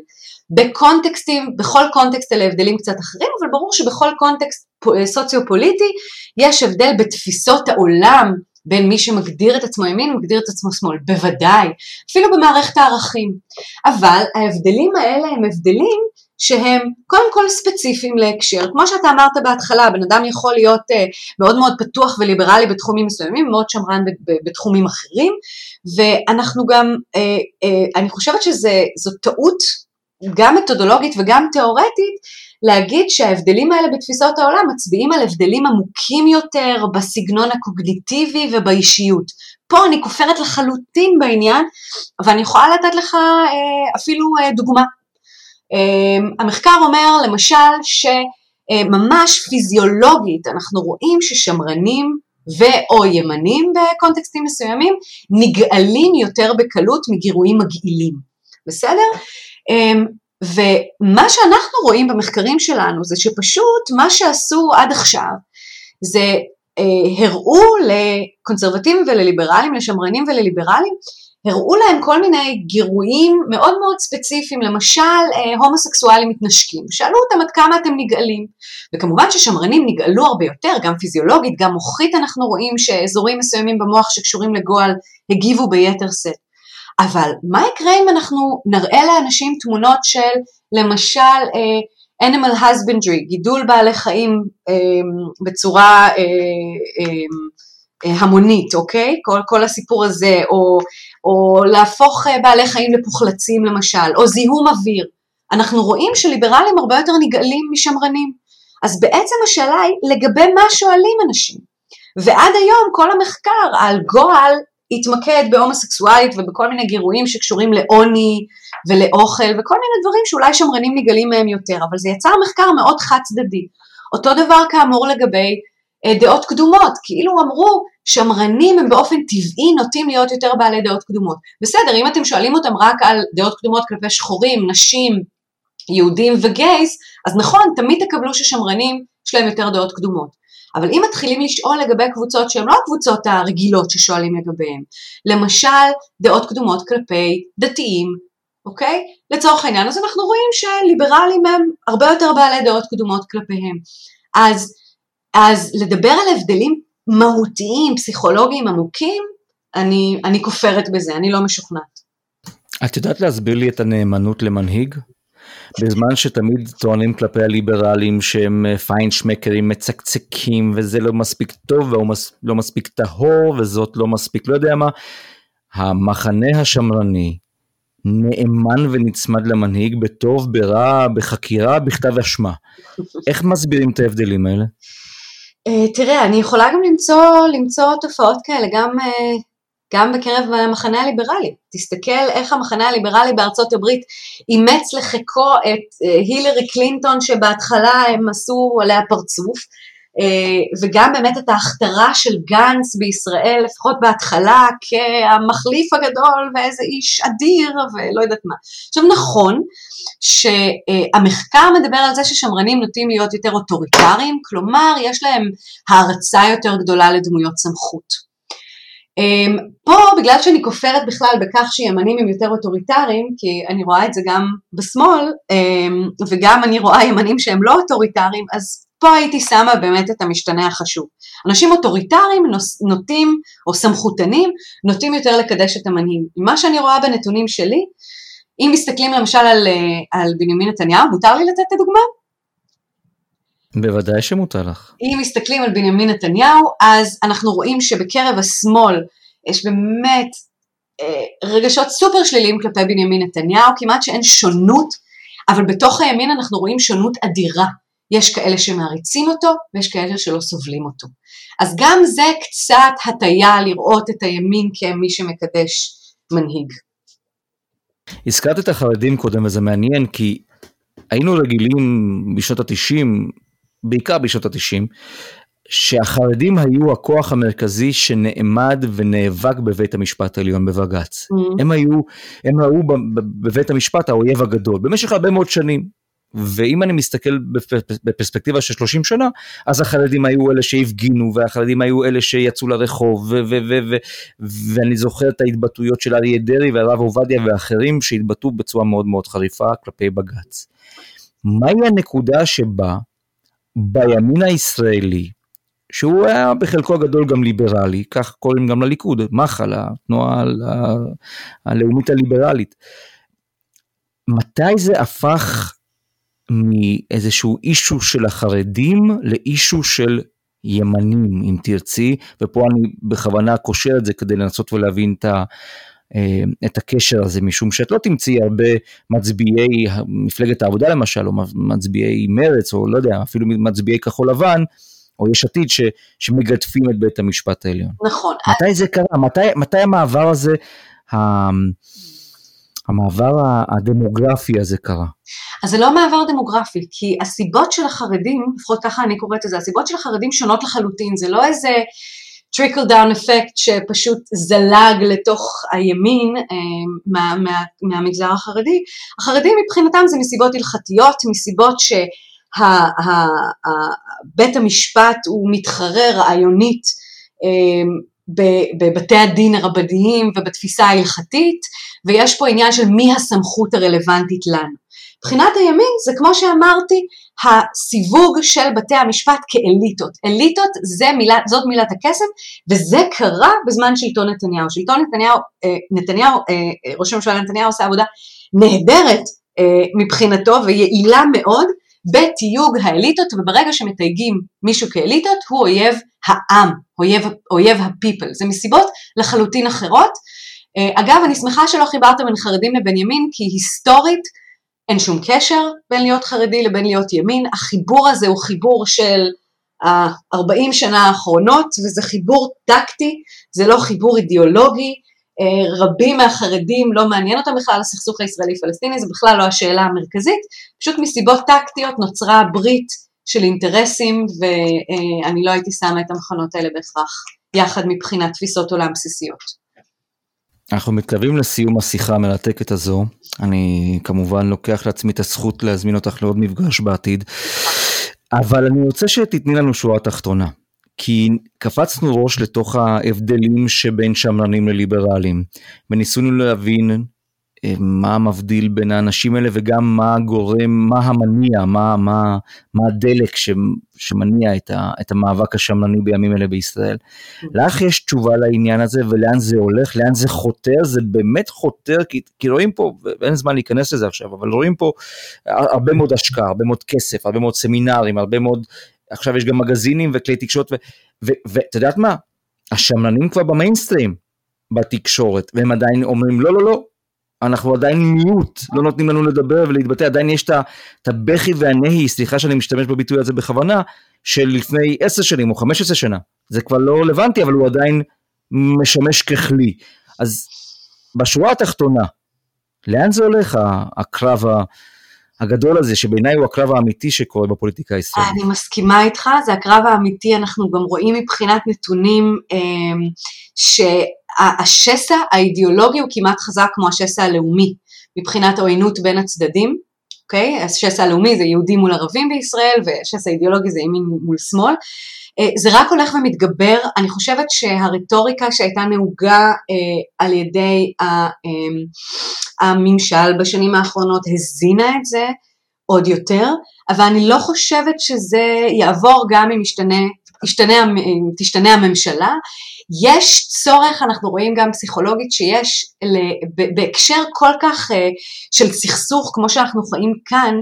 בקונטקסטים, בכל קונטקסט אלה הבדלים קצת אחרים, אבל ברור שבכל קונטקסט סוציו-פוליטי יש הבדל בתפיסות העולם בין מי שמגדיר את עצמו ימין ומגדיר את עצמו שמאל, בוודאי, אפילו במערכת הערכים. אבל ההבדלים האלה הם הבדלים שהם קודם כל ספציפיים להקשר, כמו שאתה אמרת בהתחלה, בן אדם יכול להיות uh, מאוד מאוד פתוח וליברלי בתחומים מסוימים, מאוד שמרן בתחומים אחרים, ואנחנו גם, uh, uh, אני חושבת שזו טעות גם מתודולוגית וגם תיאורטית, להגיד שההבדלים האלה בתפיסות העולם מצביעים על הבדלים עמוקים יותר בסגנון הקוגניטיבי ובאישיות. פה אני כופרת לחלוטין בעניין, ואני יכולה לתת לך אה, אפילו אה, דוגמה. אה, המחקר אומר למשל שממש פיזיולוגית אנחנו רואים ששמרנים ו/או ימנים בקונטקסטים מסוימים נגאלים יותר בקלות מגירויים מגעילים, בסדר? אמ, ומה שאנחנו רואים במחקרים שלנו זה שפשוט מה שעשו עד עכשיו זה אה, הראו לקונסרבטיבים ולליברלים, לשמרנים ולליברלים, הראו להם כל מיני גירויים מאוד מאוד ספציפיים, למשל אה, הומוסקסואלים מתנשקים, שאלו אותם עד כמה אתם נגאלים, וכמובן ששמרנים נגאלו הרבה יותר, גם פיזיולוגית, גם מוחית אנחנו רואים שאזורים מסוימים במוח שקשורים לגועל הגיבו ביתר שאת. אבל מה יקרה אם אנחנו נראה לאנשים תמונות של למשל uh, animal husbandry, גידול בעלי חיים uh, בצורה המונית, אוקיי? כל, כל הסיפור הזה, או, או להפוך uh, בעלי חיים לפוחלצים למשל, או זיהום אוויר. אנחנו רואים שליברלים הרבה יותר נגאלים משמרנים. אז בעצם השאלה היא לגבי מה שואלים אנשים. ועד היום כל המחקר על גועל התמקד בהומוסקסואלית ובכל מיני גירויים שקשורים לעוני ולאוכל וכל מיני דברים שאולי שמרנים נגלים מהם יותר, אבל זה יצר מחקר מאוד חד צדדי. אותו דבר כאמור לגבי אה, דעות קדומות, כאילו אמרו שמרנים הם באופן טבעי נוטים להיות יותר בעלי דעות קדומות. בסדר, אם אתם שואלים אותם רק על דעות קדומות כלפי שחורים, נשים, יהודים וגייס, אז נכון, תמיד תקבלו ששמרנים יש להם יותר דעות קדומות. אבל אם מתחילים לשאול לגבי קבוצות שהן לא הקבוצות הרגילות ששואלים לגביהן, למשל דעות קדומות כלפי דתיים, אוקיי? לצורך העניין, אז אנחנו רואים שליברלים הם הרבה יותר בעלי דעות קדומות כלפיהם. אז, אז לדבר על הבדלים מהותיים, פסיכולוגיים עמוקים, אני, אני כופרת בזה, אני לא משוכנעת. את יודעת להסביר לי את הנאמנות למנהיג? בזמן שתמיד טוענים כלפי הליברלים שהם אה, פיינשמקרים מצקצקים וזה לא מספיק טוב והוא מס, לא מספיק טהור וזאת לא מספיק לא יודע מה, המחנה השמרני נאמן ונצמד למנהיג בטוב, ברע, בחקירה, בכתב אשמה. איך מסבירים את ההבדלים האלה? Uh, תראה, אני יכולה גם למצוא, למצוא תופעות כאלה, גם uh, גם בקרב המחנה הליברלי. תסתכל איך המחנה הליברלי בארצות הברית אימץ לחיקו את אה, הילרי קלינטון שבהתחלה הם עשו עליה פרצוף, אה, וגם באמת את ההכתרה של גנץ בישראל, לפחות בהתחלה, כהמחליף הגדול ואיזה איש אדיר ולא יודעת מה. עכשיו נכון שהמחקר מדבר על זה ששמרנים נוטים להיות יותר אוטוריטריים, כלומר יש להם הערצה יותר גדולה לדמויות סמכות. Um, פה בגלל שאני כופרת בכלל בכך שימנים הם יותר אוטוריטריים, כי אני רואה את זה גם בשמאל, um, וגם אני רואה ימנים שהם לא אוטוריטריים, אז פה הייתי שמה באמת את המשתנה החשוב. אנשים אוטוריטריים נוטים, או סמכותנים, נוטים יותר לקדש את המנהיג. מה שאני רואה בנתונים שלי, אם מסתכלים למשל על, אה, על בנימין נתניהו, מותר לי לתת את הדוגמה? בוודאי שמותר לך. אם מסתכלים על בנימין נתניהו, אז אנחנו רואים שבקרב השמאל יש באמת אה, רגשות סופר שליליים כלפי בנימין נתניהו, כמעט שאין שונות, אבל בתוך הימין אנחנו רואים שונות אדירה. יש כאלה שמעריצים אותו ויש כאלה שלא סובלים אותו. אז גם זה קצת הטיה לראות את הימין כמי שמקדש מנהיג. הזכרת את החרדים קודם וזה מעניין כי היינו רגילים בשנות התשעים, בעיקר בשנות התשעים, שהחרדים היו הכוח המרכזי שנעמד ונאבק בבית המשפט העליון בבג"ץ. Mm-hmm. הם היו, הם ראו בבית המשפט האויב הגדול במשך הרבה מאוד שנים. ואם אני מסתכל בפרספקטיבה של 30 שנה, אז החרדים היו אלה שהפגינו, והחרדים היו אלה שיצאו לרחוב, ואני זוכר את ההתבטאויות של אריה דרעי והרב עובדיה ואחרים שהתבטאו בצורה מאוד מאוד חריפה כלפי בג"ץ. מהי הנקודה שבה בימין הישראלי, שהוא היה בחלקו הגדול גם ליברלי, כך קוראים גם לליכוד, מח"ל, התנועה הלאומית הליברלית. מתי זה הפך מאיזשהו אישו של החרדים לאישו של ימנים, אם תרצי, ופה אני בכוונה קושר את זה כדי לנסות ולהבין את ה... אה, את הקשר הזה, משום שאת לא תמצאי הרבה מצביעי מפלגת העבודה למשל, או מצביעי מרץ, או לא יודע, אפילו מצביעי כחול לבן, או יש עתיד ש, שמגדפים את בית המשפט העליון. נכון. מתי זה קרה? מתי, מתי המעבר הזה, המעבר הדמוגרפי הזה קרה? אז זה לא מעבר דמוגרפי, כי הסיבות של החרדים, לפחות ככה אני קוראת לזה, הסיבות של החרדים שונות לחלוטין, זה לא איזה trickle down effect שפשוט זלג לתוך הימין אה, מה, מה, מהמגזר החרדי, החרדים מבחינתם זה מסיבות הלכתיות, מסיבות שבית המשפט הוא מתחרה רעיונית אה, בבתי הדין הרבניים ובתפיסה ההלכתית, ויש פה עניין של מי הסמכות הרלוונטית לנו. מבחינת הימין זה כמו שאמרתי, הסיווג של בתי המשפט כאליטות. אליטות זה מילה, זאת מילת הקסם, וזה קרה בזמן שלטון נתניהו. שלטון נתניהו, אה, נתניהו, אה, ראש הממשלה נתניהו עושה עבודה נהדרת אה, מבחינתו ויעילה מאוד בתיוג האליטות, וברגע שמתייגים מישהו כאליטות, הוא אויב העם, אויב, אויב הפיפל. זה מסיבות לחלוטין אחרות. אגב, אני שמחה שלא חיברת בין חרדים לבין ימין, כי היסטורית, אין שום קשר בין להיות חרדי לבין להיות ימין, החיבור הזה הוא חיבור של ה-40 שנה האחרונות וזה חיבור טקטי, זה לא חיבור אידיאולוגי, אה, רבים מהחרדים לא מעניין אותם בכלל הסכסוך הישראלי-פלסטיני, זה בכלל לא השאלה המרכזית, פשוט מסיבות טקטיות נוצרה ברית של אינטרסים ואני לא הייתי שמה את המחנות האלה בהכרח יחד מבחינת תפיסות עולם בסיסיות. אנחנו מתקרבים לסיום השיחה המרתקת הזו. אני כמובן לוקח לעצמי את הזכות להזמין אותך לעוד מפגש בעתיד, אבל אני רוצה שתתני לנו שורה תחתונה. כי קפצנו ראש לתוך ההבדלים שבין שמרנים לליברלים, וניסינו להבין מה מבדיל בין האנשים האלה וגם מה גורם, מה המניע, מה, מה, מה הדלק ש, שמניע את, ה, את המאבק השמרני בימים אלה בישראל. לך יש תשובה לעניין הזה ולאן זה הולך, לאן זה חותר, זה באמת חותר, כי, כי רואים פה, ואין זמן להיכנס לזה עכשיו, אבל רואים פה הרבה מאוד השקעה, הרבה מאוד כסף, הרבה מאוד סמינרים, הרבה מאוד, עכשיו יש גם מגזינים וכלי תקשורת, ואת יודעת מה? השמרנים כבר במיינסטרים. בתקשורת, והם עדיין אומרים לא לא לא, אנחנו עדיין מיעוט, לא נותנים לנו לדבר ולהתבטא, עדיין יש את הבכי והנהי, סליחה שאני משתמש בביטוי הזה בכוונה, של לפני עשר שנים או חמש עשר שנה. זה כבר לא רלוונטי, אבל הוא עדיין משמש ככלי. אז בשורה התחתונה, לאן זה הולך הקרב הגדול הזה, שבעיניי הוא הקרב האמיתי שקורה בפוליטיקה הישראלית? אני מסכימה איתך, זה הקרב האמיתי, אנחנו גם רואים מבחינת נתונים אמ, ש... השסע האידיאולוגי הוא כמעט חזק כמו השסע הלאומי מבחינת העוינות בין הצדדים, אוקיי? Okay? השסע הלאומי זה יהודים מול ערבים בישראל והשסע האידיאולוגי זה ימין מול שמאל. אה, זה רק הולך ומתגבר, אני חושבת שהרטוריקה שהייתה נהוגה אה, על ידי אה, הממשל בשנים האחרונות הזינה את זה עוד יותר, אבל אני לא חושבת שזה יעבור גם אם ישתנה, ישתנה, תשתנה הממשלה, יש צורך, אנחנו רואים גם פסיכולוגית שיש בהקשר כל כך אה, של סכסוך כמו שאנחנו חיים כאן,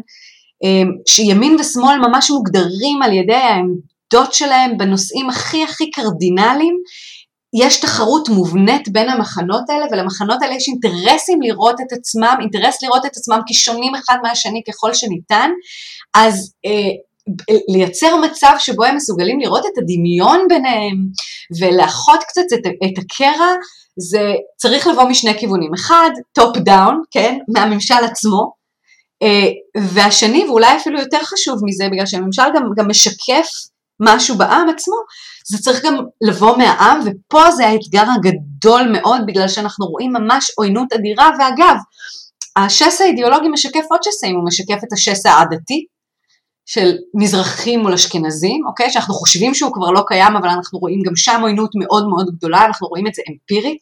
אה, שימין ושמאל ממש מוגדרים על ידי העמדות שלהם בנושאים הכי הכי קרדינליים, יש תחרות מובנית בין המחנות האלה ולמחנות האלה יש אינטרסים לראות את עצמם, אינטרס לראות את עצמם כשונים אחד מהשני ככל שניתן, אז אה, לייצר מצב שבו הם מסוגלים לראות את הדמיון ביניהם ולאחות קצת את, את הקרע, זה צריך לבוא משני כיוונים. אחד, top down, כן, מהממשל עצמו, אה, והשני, ואולי אפילו יותר חשוב מזה, בגלל שהממשל גם, גם משקף משהו בעם עצמו, זה צריך גם לבוא מהעם, ופה זה האתגר הגדול מאוד, בגלל שאנחנו רואים ממש עוינות אדירה, ואגב, השסע האידיאולוגי משקף עוד שסעים, הוא משקף את השסע העדתי, של מזרחים מול אשכנזים, אוקיי? שאנחנו חושבים שהוא כבר לא קיים, אבל אנחנו רואים גם שם עוינות מאוד מאוד גדולה, אנחנו רואים את זה אמפירית.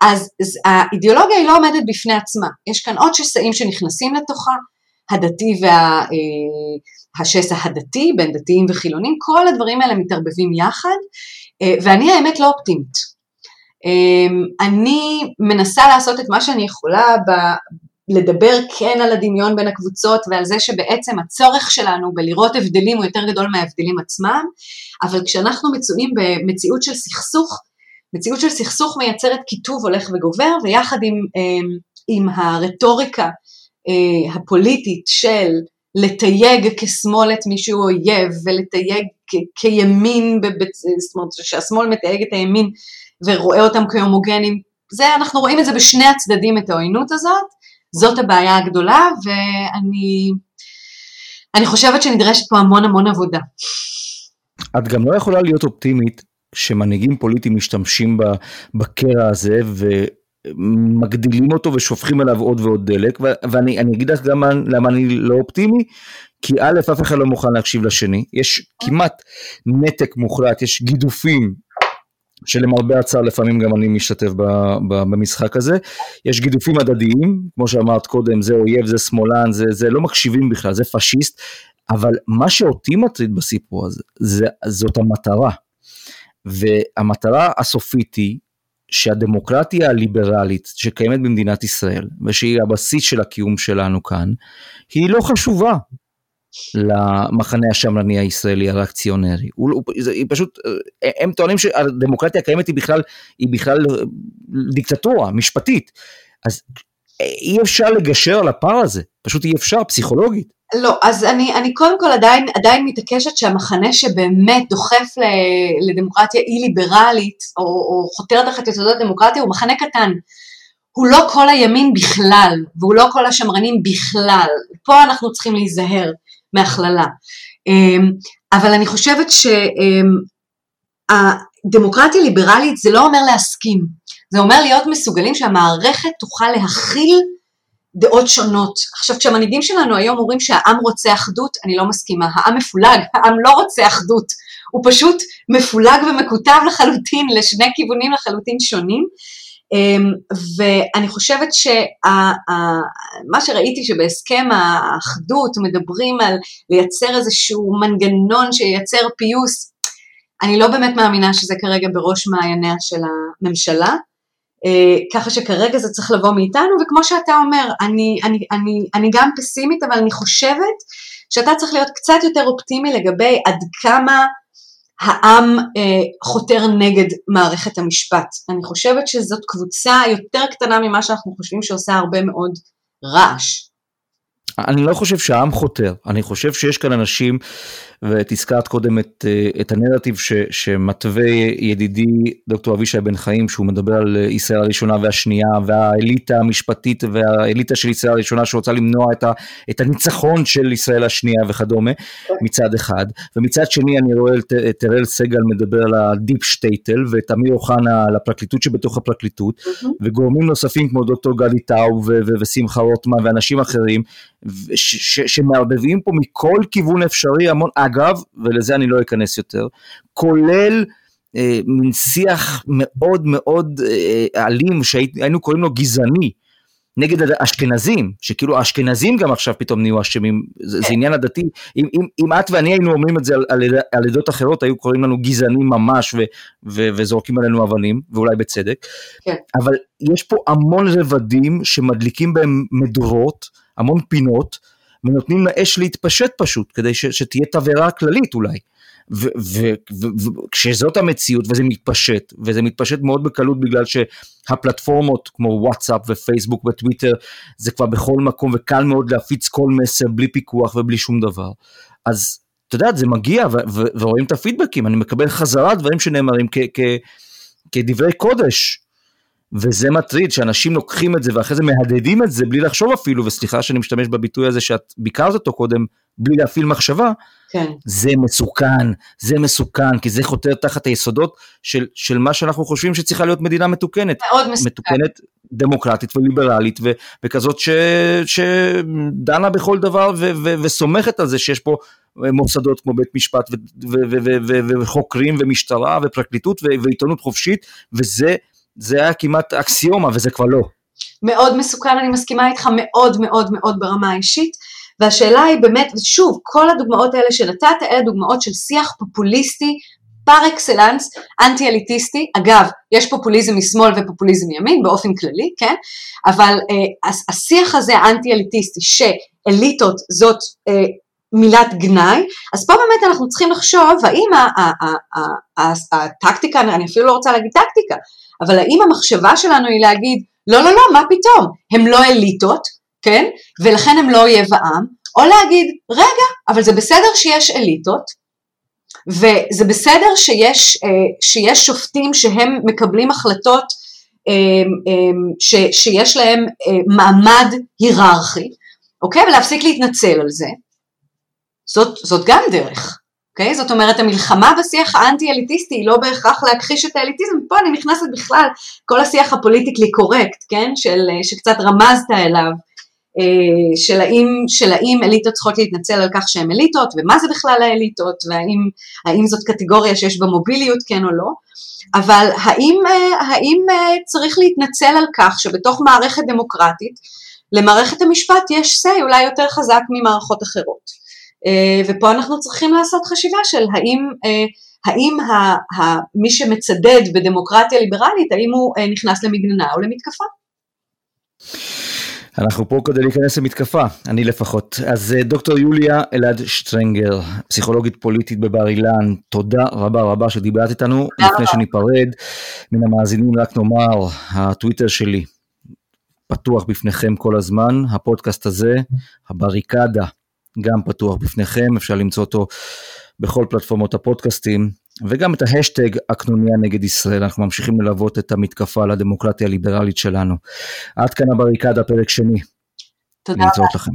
אז, אז האידיאולוגיה היא לא עומדת בפני עצמה, יש כאן עוד שסעים שנכנסים לתוכה, הדתי וה, אה, הדתי, בין דתיים וחילונים, כל הדברים האלה מתערבבים יחד, אה, ואני האמת לא אופטימית. אה, אני מנסה לעשות את מה שאני יכולה לדבר כן על הדמיון בין הקבוצות ועל זה שבעצם הצורך שלנו בלראות הבדלים הוא יותר גדול מההבדלים עצמם, אבל כשאנחנו מצויים במציאות של סכסוך, מציאות של סכסוך מייצרת קיטוב הולך וגובר, ויחד עם, אמ, עם הרטוריקה אה, הפוליטית של לתייג כשמאל את מישהו אויב ולתייג כימין, זאת אומרת שהשמאל מתייג את הימין ורואה אותם כהומוגנים, זה, אנחנו רואים את זה בשני הצדדים, את העוינות הזאת, זאת הבעיה הגדולה, ואני אני חושבת שנדרשת פה המון המון עבודה. את גם לא יכולה להיות אופטימית שמנהיגים פוליטיים משתמשים בקרע הזה ומגדילים אותו ושופכים עליו עוד ועוד דלק, ואני אגיד לך גם למה אני לא אופטימי, כי א', אף אחד לא מוכן להקשיב לשני, יש כמעט נתק מוחלט, יש גידופים שלמרבה הצער לפעמים גם אני משתתף במשחק הזה. יש גידופים הדדיים, כמו שאמרת קודם, זה אויב, זה שמאלן, זה, זה לא מקשיבים בכלל, זה פשיסט, אבל מה שאותי מטריד בסיפור הזה, זה, זאת המטרה. והמטרה הסופית היא שהדמוקרטיה הליברלית שקיימת במדינת ישראל, ושהיא הבסיס של הקיום שלנו כאן, היא לא חשובה. למחנה השמרני הישראלי הריאקציונרי. הוא, הוא, זה, היא פשוט, הם טוענים שהדמוקרטיה הקיימת היא בכלל, היא בכלל דיקטטורה משפטית. אז אי אפשר לגשר על הפער הזה, פשוט אי אפשר, פסיכולוגית. לא, אז אני, אני קודם כל עדיין, עדיין מתעקשת שהמחנה שבאמת דוחף לדמוקרטיה אי ליברלית, או, או חותר תחת יסודות דמוקרטיה, הוא מחנה קטן. הוא לא כל הימין בכלל, והוא לא כל השמרנים בכלל. פה אנחנו צריכים להיזהר. מהכללה. אמ, אבל אני חושבת שהדמוקרטיה אמ, ליברלית זה לא אומר להסכים, זה אומר להיות מסוגלים שהמערכת תוכל להכיל דעות שונות. עכשיו כשהמנהיגים שלנו היום אומרים שהעם רוצה אחדות, אני לא מסכימה, העם מפולג, העם לא רוצה אחדות, הוא פשוט מפולג ומקוטב לחלוטין לשני כיוונים לחלוטין שונים, אמ, ואני חושבת שמה שראיתי שבהסכם האחדות מדברים על לייצר איזשהו מנגנון שייצר פיוס, אני לא באמת מאמינה שזה כרגע בראש מעייניה של הממשלה, ככה שכרגע זה צריך לבוא מאיתנו, וכמו שאתה אומר, אני, אני, אני, אני גם פסימית, אבל אני חושבת שאתה צריך להיות קצת יותר אופטימי לגבי עד כמה העם אה, חותר נגד מערכת המשפט. אני חושבת שזאת קבוצה יותר קטנה ממה שאנחנו חושבים שעושה הרבה מאוד רעש. אני לא חושב שהעם חותר, אני חושב שיש כאן אנשים ואת הזכרת קודם את, אה, את הנרטיב ש, שמתווה ידידי דוקטור אבישי בן חיים, שהוא מדבר על ישראל הראשונה והשנייה, והאליטה המשפטית והאליטה של ישראל הראשונה שרוצה למנוע את, ה, את הניצחון של ישראל השנייה וכדומה, מצד אחד, ומצד שני אני רואה את אראל סגל מדבר על הדיפ שטייטל, ואת אמיר אוחנה על הפרקליטות שבתוך הפרקליטות, mm-hmm. וגורמים נוספים כמו דוקטור גדי טאו ושמחה רוטמן ואנשים אחרים, שמערבבים פה מכל כיוון אפשרי המון, אגב, ולזה אני לא אכנס יותר, כולל אה, מין שיח מאוד מאוד אה, אלים שהיינו קוראים לו גזעני. נגד האשכנזים, שכאילו האשכנזים גם עכשיו פתאום נהיו אשמים, זה, זה עניין הדתי, אם, אם, אם את ואני היינו אומרים את זה על, על, על עדות אחרות, היו קוראים לנו גזענים ממש ו, ו, וזורקים עלינו אבנים, ואולי בצדק, כן. אבל יש פה המון רבדים שמדליקים בהם מדורות, המון פינות, ונותנים לאש להתפשט פשוט, כדי ש, שתהיה תבערה כללית אולי. וכשזאת המציאות וזה מתפשט, וזה מתפשט מאוד בקלות בגלל שהפלטפורמות כמו וואטסאפ ופייסבוק וטוויטר זה כבר בכל מקום וקל מאוד להפיץ כל מסר בלי פיקוח ובלי שום דבר. אז את יודעת, זה מגיע ורואים את הפידבקים, אני מקבל חזרה דברים שנאמרים כדברי קודש. וזה מטריד שאנשים לוקחים את זה ואחרי זה מהדהדים את זה בלי לחשוב אפילו, וסליחה שאני משתמש בביטוי הזה שאת ביקרת אותו קודם, בלי להפעיל מחשבה, כן. זה מסוכן, זה מסוכן, כי זה חותר תחת היסודות של, של מה שאנחנו חושבים שצריכה להיות מדינה מתוקנת. מאוד מסוכן. מתוקנת, דמוקרטית וליברלית, ו, וכזאת ש, שדנה בכל דבר ו, ו, וסומכת על זה שיש פה מוסדות כמו בית משפט ו, ו, ו, ו, ו, וחוקרים ומשטרה ופרקליטות ו, ועיתונות חופשית, וזה זה היה כמעט אקסיומה וזה כבר לא. מאוד מסוכן, אני מסכימה איתך מאוד מאוד מאוד ברמה האישית. והשאלה היא באמת, ושוב, כל הדוגמאות האלה שנתת, אלה דוגמאות של שיח פופוליסטי פר אקסלנס, אנטי אליטיסטי, אגב, יש פופוליזם משמאל ופופוליזם מימין באופן כללי, כן? אבל אה, השיח הזה האנטי אליטיסטי, שאליטות זאת אה, מילת גנאי, אז פה באמת אנחנו צריכים לחשוב האם הטקטיקה, אני אפילו לא רוצה להגיד טקטיקה, אבל האם המחשבה שלנו היא להגיד, לא, לא, לא, מה פתאום, הם לא אליטות, כן? ולכן הם לא אויב העם, או להגיד, רגע, אבל זה בסדר שיש אליטות, וזה בסדר שיש, אה, שיש שופטים שהם מקבלים החלטות אה, אה, ש, שיש להם מעמד היררכי, אוקיי? ולהפסיק להתנצל על זה. זאת, זאת גם דרך. אוקיי? Okay? זאת אומרת, המלחמה בשיח האנטי-אליטיסטי היא לא בהכרח להכחיש את האליטיזם, פה אני נכנסת בכלל, כל השיח הפוליטיקלי קורקט, כן? של, שקצת רמזת אליו, אה, של האם, של האם אליטות צריכות להתנצל על כך שהן אליטות, ומה זה בכלל האליטות, והאם זאת קטגוריה שיש בה מוביליות, כן או לא, אבל האם, אה, האם אה, צריך להתנצל על כך שבתוך מערכת דמוקרטית, למערכת המשפט יש say אולי יותר חזק ממערכות אחרות. ופה אנחנו צריכים לעשות חשיבה של האם, האם ה, ה, מי שמצדד בדמוקרטיה ליברלית, האם הוא נכנס למגננה או למתקפה. אנחנו פה כדי להיכנס למתקפה, אני לפחות. אז אה, דוקטור יוליה אלעד שטרנגר, פסיכולוגית פוליטית בבר אילן, תודה רבה רבה שדיברת איתנו. לפני שניפרד מן המאזינים רק נאמר, הטוויטר שלי פתוח בפניכם כל הזמן, הפודקאסט הזה, הבריקדה, גם פתוח בפניכם, אפשר למצוא אותו בכל פלטפורמות הפודקאסטים. וגם את ההשטג הקנוניה נגד ישראל, אנחנו ממשיכים ללוות את המתקפה על הדמוקרטיה הליברלית שלנו. עד כאן הבריקדה, פרק שני. תודה רבה. לכם.